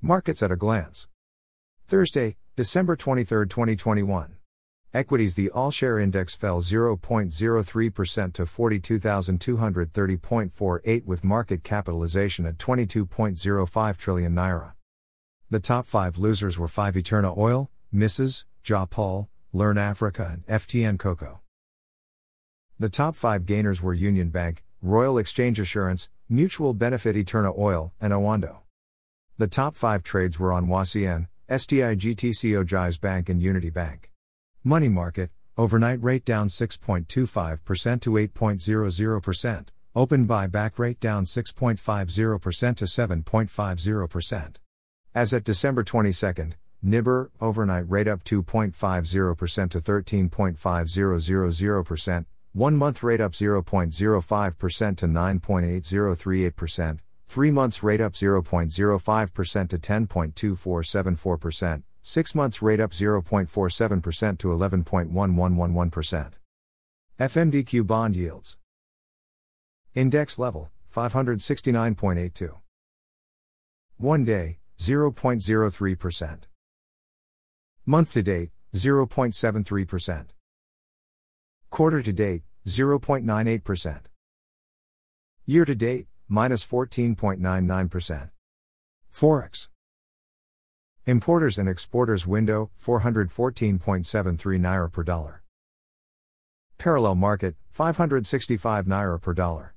Markets at a glance. Thursday, December 23, 2021. Equities The All Share Index fell 0.03% to 42,230.48 with market capitalization at 22.05 trillion naira. The top five losers were 5 Eterna Oil, Mrs., Japaul, Learn Africa, and FTN Cocoa. The top five gainers were Union Bank, Royal Exchange Assurance, Mutual Benefit Eterna Oil, and Oando. The top five trades were on WACN, STI GTCO Jaiz Bank, and Unity Bank. Money market, overnight rate down 6.25% to 8.00%, open buyback rate down 6.50% to 7.50%. As at December 22, NIBOR, overnight rate up 2.50% to 13.5000%, one month rate up 0.05% to 9.8038%, 3 months rate up 0.05% to 10.2474%, 6 months rate up 0.47% to 11.1111%. FMDQ bond yields. Index level 569.82. 1 day 0.03%. Month to date 0.73%. Quarter to date 0.98%. Year to date minus 14.99%. Forex. Importers and exporters window 414.73 naira per dollar. Parallel market 565 naira per dollar.